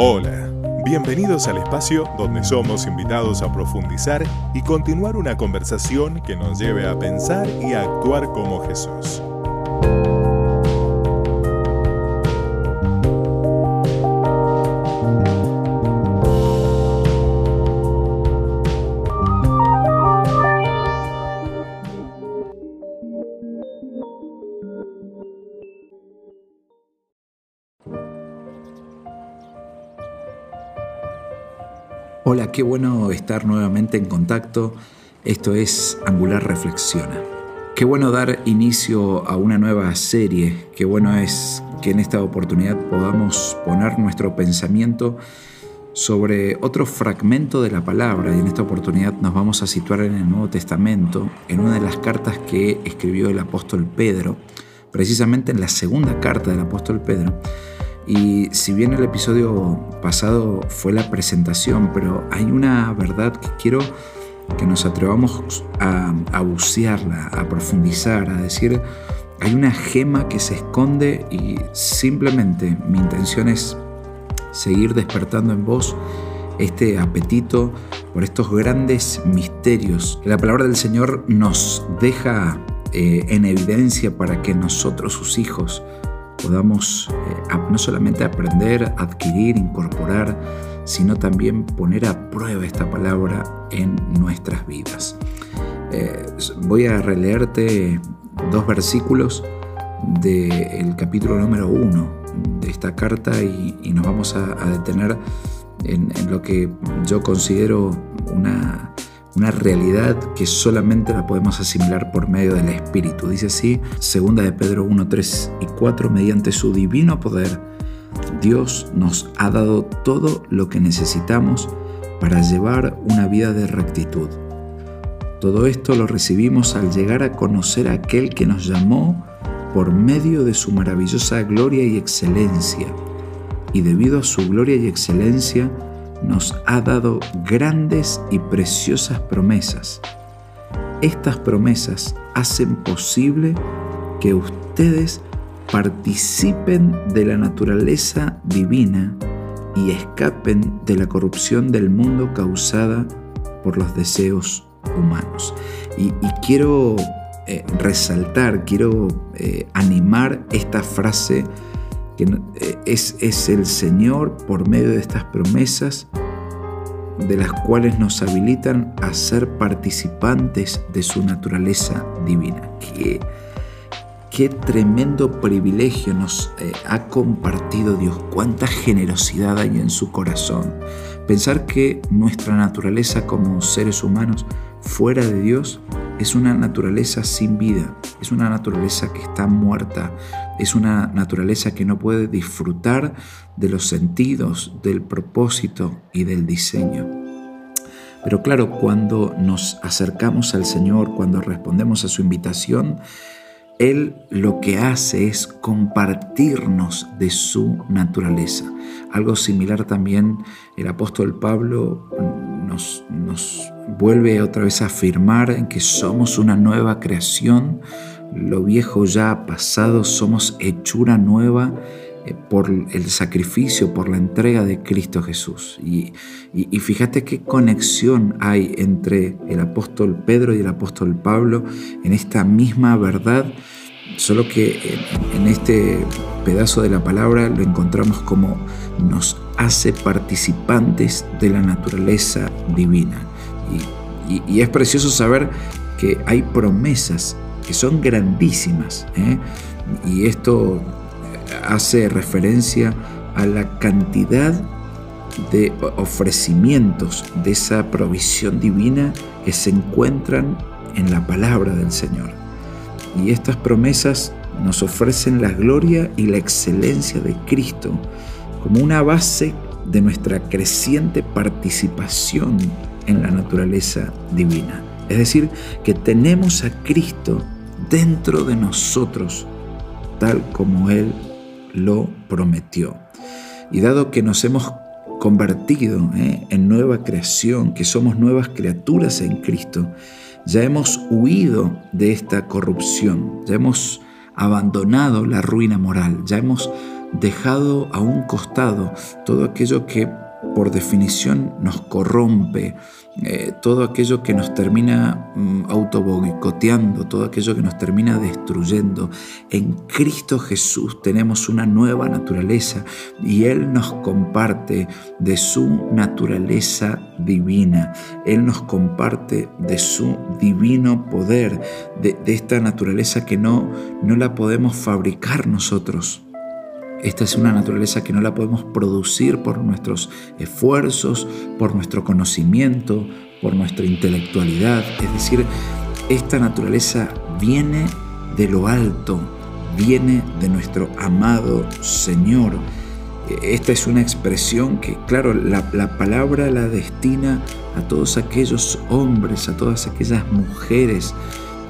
Hola, bienvenidos al espacio donde somos invitados a profundizar y continuar una conversación que nos lleve a pensar y a actuar como Jesús. Hola, qué bueno estar nuevamente en contacto. Esto es Angular Reflexiona. Qué bueno dar inicio a una nueva serie. Qué bueno es que en esta oportunidad podamos poner nuestro pensamiento sobre otro fragmento de la palabra y en esta oportunidad nos vamos a situar en el Nuevo Testamento, en una de las cartas que escribió el apóstol Pedro, precisamente en la segunda carta del apóstol Pedro. Y si bien el episodio pasado fue la presentación, pero hay una verdad que quiero que nos atrevamos a, a bucearla, a profundizar, a decir, hay una gema que se esconde y simplemente mi intención es seguir despertando en vos este apetito por estos grandes misterios. Que la palabra del Señor nos deja eh, en evidencia para que nosotros, sus hijos, podamos eh, no solamente aprender, adquirir, incorporar, sino también poner a prueba esta palabra en nuestras vidas. Eh, voy a releerte dos versículos del capítulo número uno de esta carta y, nos vamos a, detener en, en, lo que yo considero una, una realidad que solamente la podemos asimilar por medio del Espíritu. Dice así, segunda de Pedro 1, 3 y 4, mediante su divino poder, Dios nos ha dado todo lo que necesitamos para llevar una vida de rectitud. Todo esto lo recibimos al llegar a conocer a aquel que nos llamó por medio de su maravillosa gloria y excelencia. Y debido a su gloria y excelencia, nos ha dado grandes y preciosas promesas. Estas promesas hacen posible que ustedes participen de la naturaleza divina y escapen de la corrupción del mundo causada por los deseos humanos. Y, quiero eh, resaltar, quiero eh, animar esta frase que eh, es, el Señor por medio de estas promesas de las cuales nos habilitan a ser participantes de su naturaleza divina. Qué, qué tremendo privilegio nos eh, ha compartido Dios, cuánta generosidad hay en su corazón. Pensar que nuestra naturaleza como seres humanos fuera de Dios es una naturaleza sin vida, es una naturaleza que está muerta, es una naturaleza que no puede disfrutar de los sentidos, del propósito y del diseño. Pero claro, cuando nos acercamos al Señor, cuando respondemos a su invitación, Él lo que hace es compartirnos de su naturaleza. Algo similar también el apóstol Pablo nos, vuelve otra vez a afirmar en que somos una nueva creación, lo viejo ya ha pasado, somos hechura nueva eh, por el sacrificio, por la entrega de Cristo Jesús. Y, fíjate qué conexión hay entre el apóstol Pedro y el apóstol Pablo en esta misma verdad, solo que en este pedazo de la palabra lo encontramos como nos hace participantes de la naturaleza divina. Y, es precioso saber que hay promesas que son grandísimas. ¿eh? Y esto hace referencia a la cantidad de ofrecimientos de esa provisión divina que se encuentran en la palabra del Señor. Y estas promesas nos ofrecen la gloria y la excelencia de Cristo como una base de nuestra creciente participación en la naturaleza divina. Es decir, que tenemos a Cristo dentro de nosotros, tal como Él lo prometió. Y dado que nos hemos convertido ¿eh? en nueva creación, que somos nuevas criaturas en Cristo, ya hemos huido de esta corrupción, ya hemos abandonado la ruina moral, ya hemos dejado a un costado todo aquello que por definición nos corrompe, eh, todo aquello que nos termina mm, autoboicoteando, todo aquello que nos termina destruyendo. En Cristo Jesús tenemos una nueva naturaleza y Él nos comparte de su naturaleza divina. Él nos comparte de su divino poder, de, esta naturaleza que no, no la podemos fabricar nosotros. Esta es una naturaleza que no la podemos producir por nuestros esfuerzos, por nuestro conocimiento, por nuestra intelectualidad. Es decir, esta naturaleza viene de lo alto, viene de nuestro amado Señor. Esta es una expresión que, claro, la, la, palabra la destina a todos aquellos hombres, a todas aquellas mujeres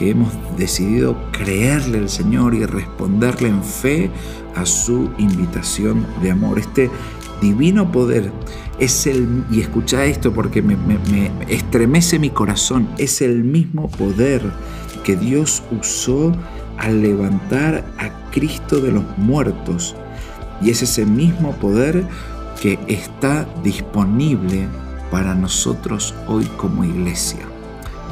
que hemos decidido creerle al Señor y responderle en fe a su invitación de amor. Este divino poder es el, y escucha esto porque me, me estremece mi corazón, es el mismo poder que Dios usó al levantar a Cristo de los muertos. Y es ese mismo poder que está disponible para nosotros hoy como iglesia.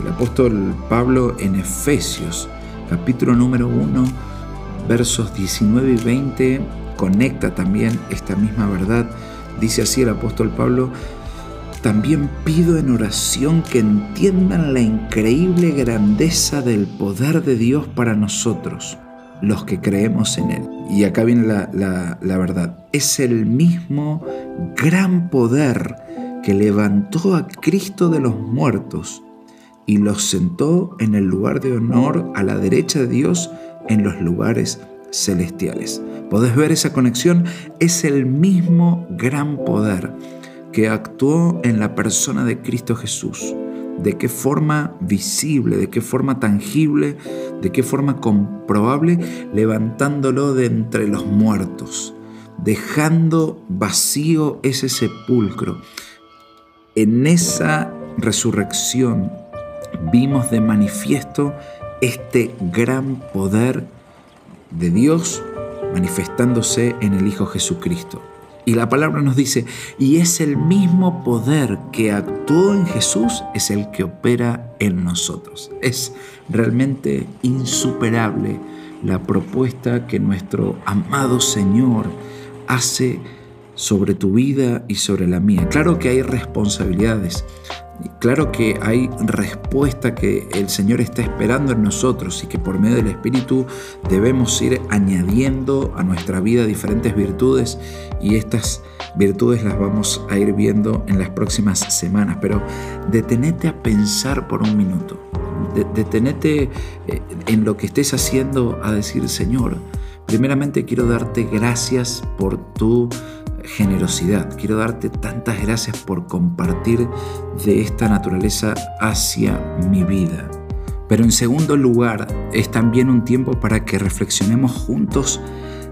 El apóstol Pablo en Efesios, capítulo número 1, versos 19 y 20, conecta también esta misma verdad. Dice así el apóstol Pablo, también pido en oración que entiendan la increíble grandeza del poder de Dios para nosotros, los que creemos en Él. Y acá viene la, la verdad. Es el mismo gran poder que levantó a Cristo de los muertos y los sentó en el lugar de honor a la derecha de Dios en los lugares celestiales. ¿Podés ver esa conexión? Es el mismo gran poder que actuó en la persona de Cristo Jesús. De qué forma visible, de qué forma tangible, de qué forma comprobable, levantándolo de entre los muertos, dejando vacío ese sepulcro. En esa resurrección vimos de manifiesto este gran poder de Dios manifestándose en el Hijo Jesucristo. Y la palabra nos dice, y es el mismo poder que actuó en Jesús, es el que opera en nosotros. Es realmente insuperable la propuesta que nuestro amado Señor hace sobre tu vida y sobre la mía. Claro que hay responsabilidades, Claro que hay respuesta que el Señor está esperando en nosotros y que por medio del Espíritu debemos ir añadiendo a nuestra vida diferentes virtudes y estas virtudes las vamos a ir viendo en las próximas semanas. Pero detenete a pensar por un minuto, detenete eh, en lo que estés haciendo a decir, Señor, primeramente quiero darte gracias por tu generosidad. Quiero darte tantas gracias por compartir de esta naturaleza hacia mi vida. Pero en segundo lugar, es también un tiempo para que reflexionemos juntos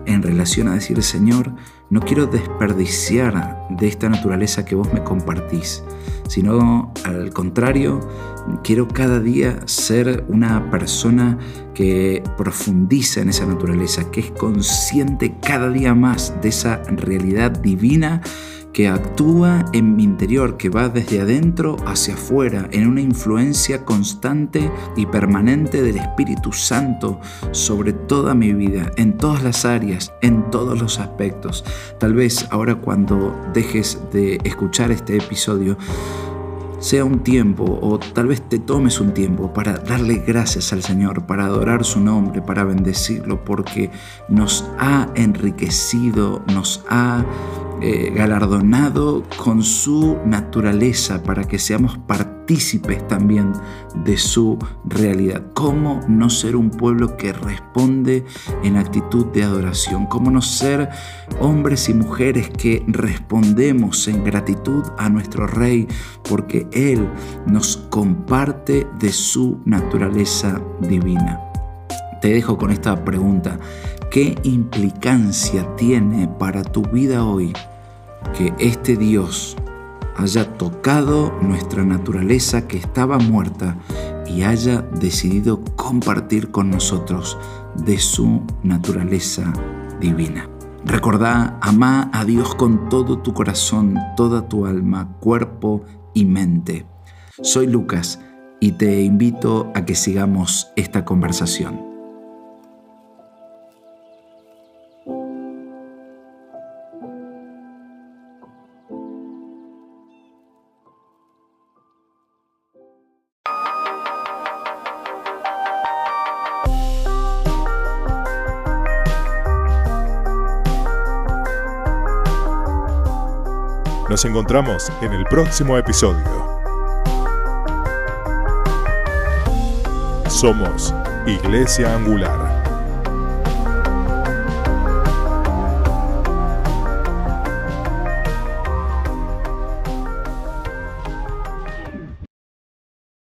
en relación a decir, Señor, no quiero desperdiciar de esta naturaleza que vos me compartís, sino al contrario, quiero cada día ser una persona que profundiza en esa naturaleza, que es consciente cada día más de esa realidad divina que actúa en mi interior, que va desde adentro hacia afuera, en una influencia constante y permanente del Espíritu Santo sobre toda mi vida, en todas las áreas, en todos los aspectos. Tal vez ahora cuando dejes de escuchar este episodio, sea un tiempo o tal vez te tomes un tiempo para darle gracias al Señor, para adorar su nombre, para bendecirlo, porque nos ha enriquecido, nos ha eh, galardonado con su naturaleza para que seamos partícipes también de su realidad. ¿Cómo no ser un pueblo que responde en actitud de adoración? ¿Cómo no ser hombres y mujeres que respondemos en gratitud a nuestro Rey porque Él nos comparte de su naturaleza divina? Te dejo con esta pregunta. ¿Qué implicancia tiene para tu vida hoy que este Dios haya tocado nuestra naturaleza que estaba muerta y haya decidido compartir con nosotros de su naturaleza divina? Recordá, amá a Dios con todo tu corazón, toda tu alma, cuerpo y mente. Soy Lucas y te invito a que sigamos esta conversación. Nos encontramos en el próximo episodio. Somos Iglesia Angular.